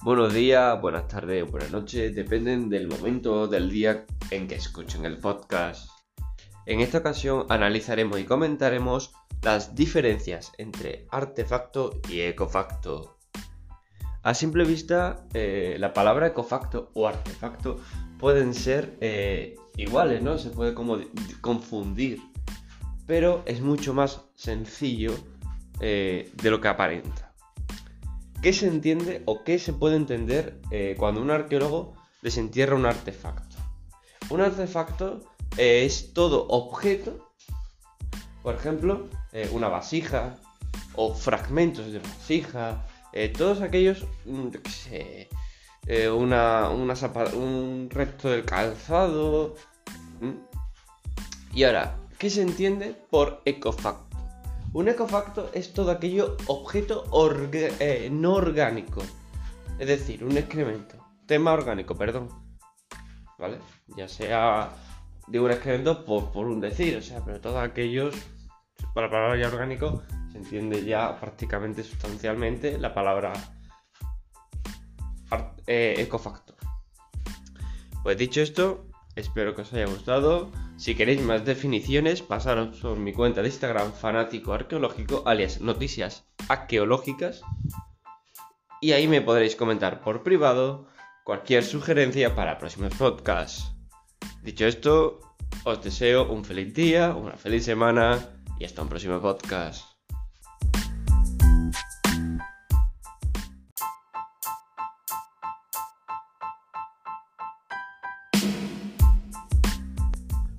Buenos días, buenas tardes o buenas noches, dependen del momento del día en que escuchen el podcast. En esta ocasión analizaremos y comentaremos las diferencias entre artefacto y ecofacto. A simple vista, eh, la palabra ecofacto o artefacto pueden ser eh, iguales, ¿no? Se puede como confundir, pero es mucho más sencillo eh, de lo que aparenta. ¿Qué se entiende o qué se puede entender eh, cuando un arqueólogo desentierra un artefacto? Un artefacto eh, es todo objeto, por ejemplo, eh, una vasija o fragmentos de vasija, todos aquellos, mm, una, un resto del calzado. Y ahora, ¿qué se entiende por ecofacto? Un ecofacto es todo aquello objeto eh, no orgánico. Es decir, un excremento. Tema orgánico, perdón. ¿Vale? Ya sea de un excremento por, un decir, o sea, pero todos aquellos, para la palabra ya orgánico, se entiende ya prácticamente sustancialmente la palabra eh, ecofacto. Pues dicho esto, espero que os haya gustado. Si queréis más definiciones, pasaros por mi cuenta de Instagram fanático arqueológico, alias noticias arqueológicas. Y ahí me podréis comentar por privado cualquier sugerencia para próximos podcasts. Dicho esto, os deseo un feliz día, una feliz semana y hasta un próximo podcast.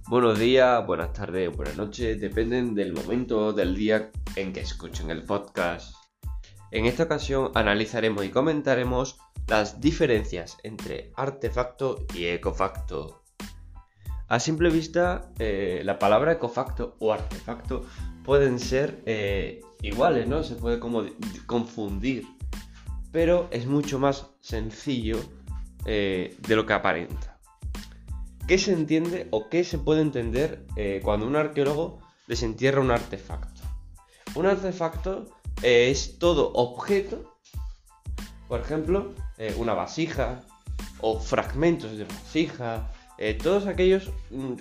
Buenos días, buenas tardes o buenas noches, dependen del momento del día en que escuchen el podcast. En esta ocasión analizaremos y comentaremos las diferencias entre artefacto y ecofacto. A simple vista, eh, la palabra ecofacto o artefacto pueden ser eh, iguales, ¿no? Se puede como confundir, pero es mucho más sencillo eh, de lo que aparenta. ¿Qué se entiende o qué se puede entender eh, cuando un arqueólogo desentierra un artefacto? Un artefacto eh, es todo objeto, por ejemplo, eh, una vasija o fragmentos de vasija, todos aquellos, mm,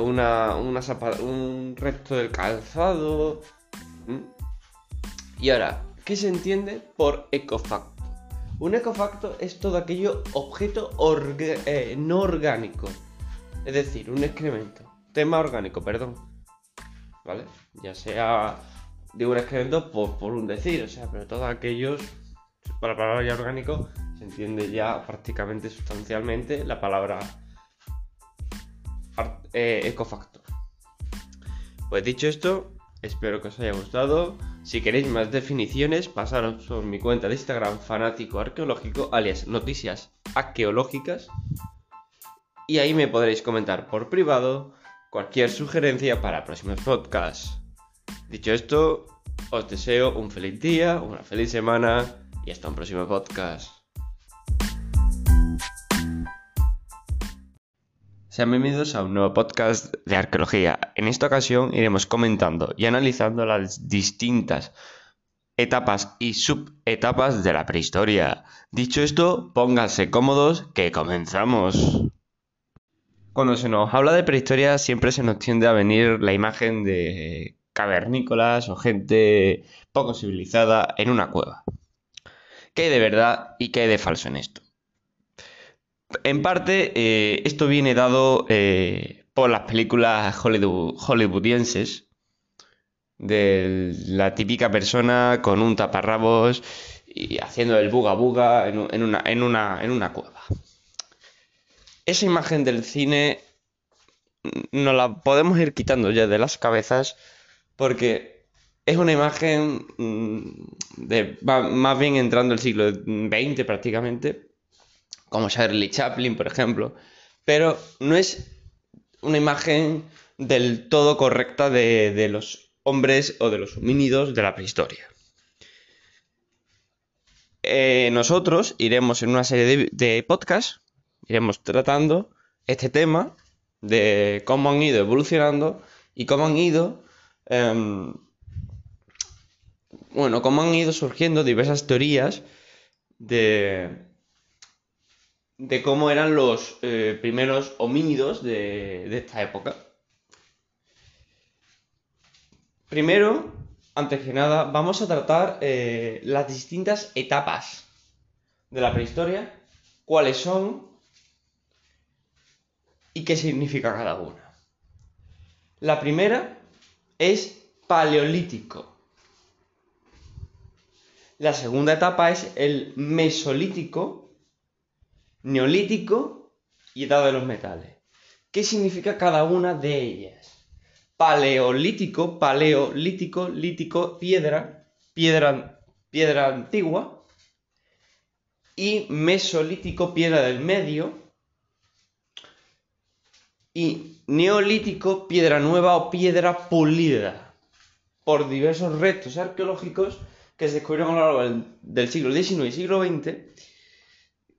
una, un resto del calzado. Y ahora, ¿qué se entiende por ecofacto? Un ecofacto es todo aquello objeto eh, no orgánico. Es decir, un excremento. Tema orgánico, perdón. ¿Vale? Ya sea de un excremento por, un decir, o sea, pero todos aquellos, para la palabra ya orgánico, se entiende ya prácticamente sustancialmente la palabra eh, ecofacto. Pues dicho esto, espero que os haya gustado. Si queréis más definiciones, pasaros por mi cuenta de Instagram fanático arqueológico, alias noticias arqueológicas. Y ahí me podréis comentar por privado cualquier sugerencia para próximos podcasts. Dicho esto, os deseo un feliz día, una feliz semana y hasta un próximo podcast. Sean bienvenidos a un nuevo podcast de arqueología. En esta ocasión iremos comentando y analizando las distintas etapas y subetapas de la prehistoria. Dicho esto, pónganse cómodos que comenzamos. Cuando se nos habla de prehistoria siempre se nos tiende a venir la imagen de cavernícolas o gente poco civilizada en una cueva. ¿Qué hay de verdad y qué hay de falso en esto? En parte, eh, esto viene dado eh, por las películas hollywoodienses de la típica persona con un taparrabos y haciendo el buga buga en, en una cueva. Esa imagen del cine nos la podemos ir quitando ya de las cabezas porque es una imagen mm, de más bien entrando el siglo XX prácticamente como Charlie Chaplin, por ejemplo, pero no es una imagen del todo correcta de, los hombres o de los homínidos de la prehistoria. Eh, nosotros iremos en una serie de, podcasts, iremos tratando este tema de cómo han ido evolucionando y cómo han ido, em, bueno, cómo han ido surgiendo diversas teorías de, de cómo eran los eh, primeros homínidos de, de esta época. Primero, antes que nada, vamos a tratar eh, las distintas etapas de la prehistoria, cuáles son y qué significa cada una. La primera es paleolítico. La segunda etapa es el mesolítico, neolítico y edad de los metales. ¿Qué significa cada una de ellas? Paleolítico, paleolítico, lítico, piedra, piedra, piedra antigua. Y mesolítico, piedra del medio. Y neolítico, piedra nueva o piedra pulida. Por diversos restos arqueológicos que se descubrieron a lo largo del, siglo XIX y siglo XX,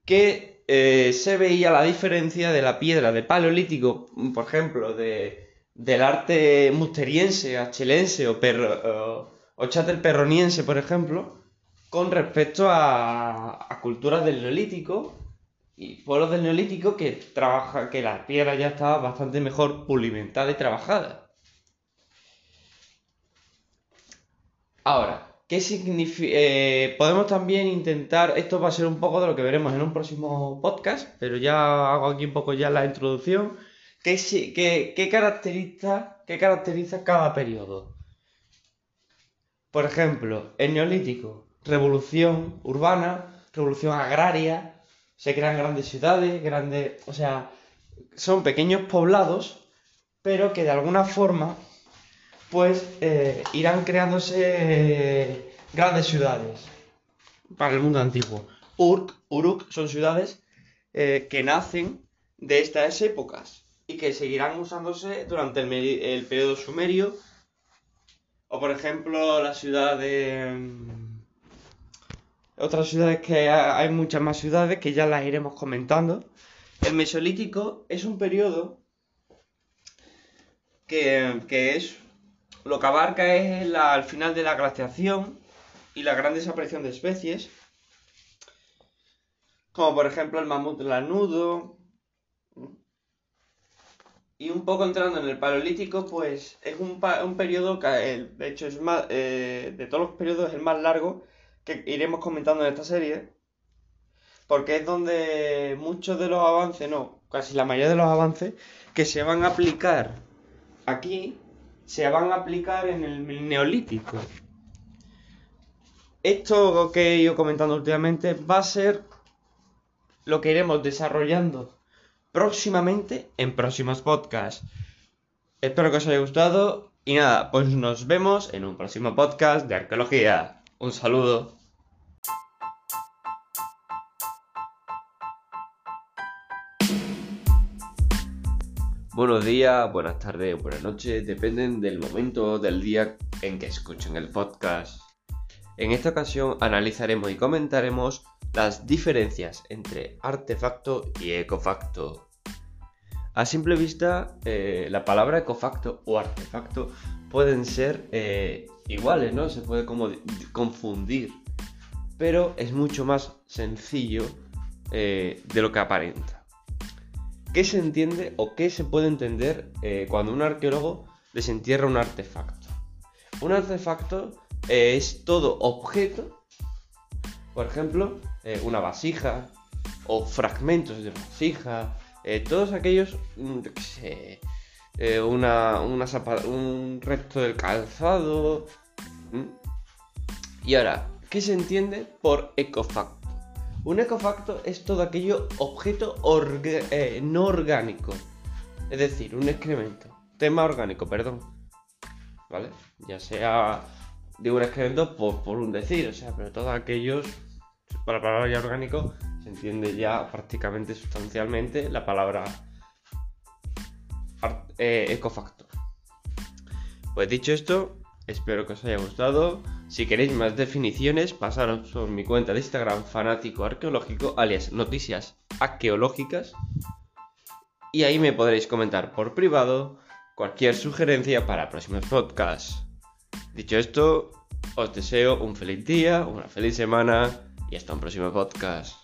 que eh, se veía la diferencia de la piedra de paleolítico, por ejemplo, de, del arte musteriense, achelense o, perro, o, por ejemplo, con respecto a, a, culturas del neolítico y pueblos del neolítico que trabaja, que la piedra ya estaba bastante mejor pulimentada y trabajada. Ahora, ¿Qué significa? Eh, podemos también intentar, esto va a ser un poco de lo que veremos en un próximo podcast, pero ya hago aquí un poco ya la introducción. ¿Qué, caracteriza, qué caracteriza cada periodo? Por ejemplo, el neolítico, revolución urbana, revolución agraria, se crean grandes ciudades, grandes, o sea, son pequeños poblados, pero que de alguna forma pues irán creándose eh, grandes ciudades para el mundo antiguo. Urk, Uruk son ciudades eh, que nacen de estas épocas y que seguirán usándose durante el, periodo sumerio. O por ejemplo la ciudad de... Mm, otras ciudades que hay muchas más ciudades que ya las iremos comentando. El Mesolítico es un periodo que, que es lo que abarca es la, al final de la glaciación y la gran desaparición de especies, como por ejemplo el mamut lanudo. Y un poco entrando en el paleolítico, pues es un, periodo que, de hecho, es más, eh, de todos los periodos es el más largo que iremos comentando en esta serie, porque es donde muchos de los avances, no, casi la mayoría de los avances que se van a aplicar aquí se van a aplicar en el neolítico. Esto que he ido comentando últimamente va a ser lo que iremos desarrollando próximamente en próximos podcasts. Espero que os haya gustado y nada, pues nos vemos en un próximo podcast de arqueología. Un saludo. Buenos días, buenas tardes, buenas noches, dependen del momento del día en que escuchen el podcast. En esta ocasión analizaremos y comentaremos las diferencias entre artefacto y ecofacto. A simple vista, eh, la palabra ecofacto o artefacto pueden ser eh, iguales, ¿no? Se puede como confundir, pero es mucho más sencillo eh, de lo que aparenta. ¿Qué se entiende o qué se puede entender eh, cuando un arqueólogo desentierra un artefacto? Un artefacto eh, es todo objeto, por ejemplo, eh, una vasija o fragmentos de vasija, todos aquellos, mm, una, un resto del calzado. Y ahora, ¿qué se entiende por ecofacto? Un ecofacto es todo aquello objeto eh, no orgánico. Es decir, un excremento. Tema orgánico, perdón. ¿Vale? Ya sea de un excremento por, un decir, o sea, pero todos aquellos, para la palabra ya orgánico, se entiende ya prácticamente sustancialmente la palabra eh, ecofacto. Pues dicho esto, espero que os haya gustado. Si queréis más definiciones, pasaros por mi cuenta de Instagram fanático arqueológico, alias noticias arqueológicas. Y ahí me podréis comentar por privado cualquier sugerencia para próximos podcasts. Dicho esto, os deseo un feliz día, una feliz semana y hasta un próximo podcast.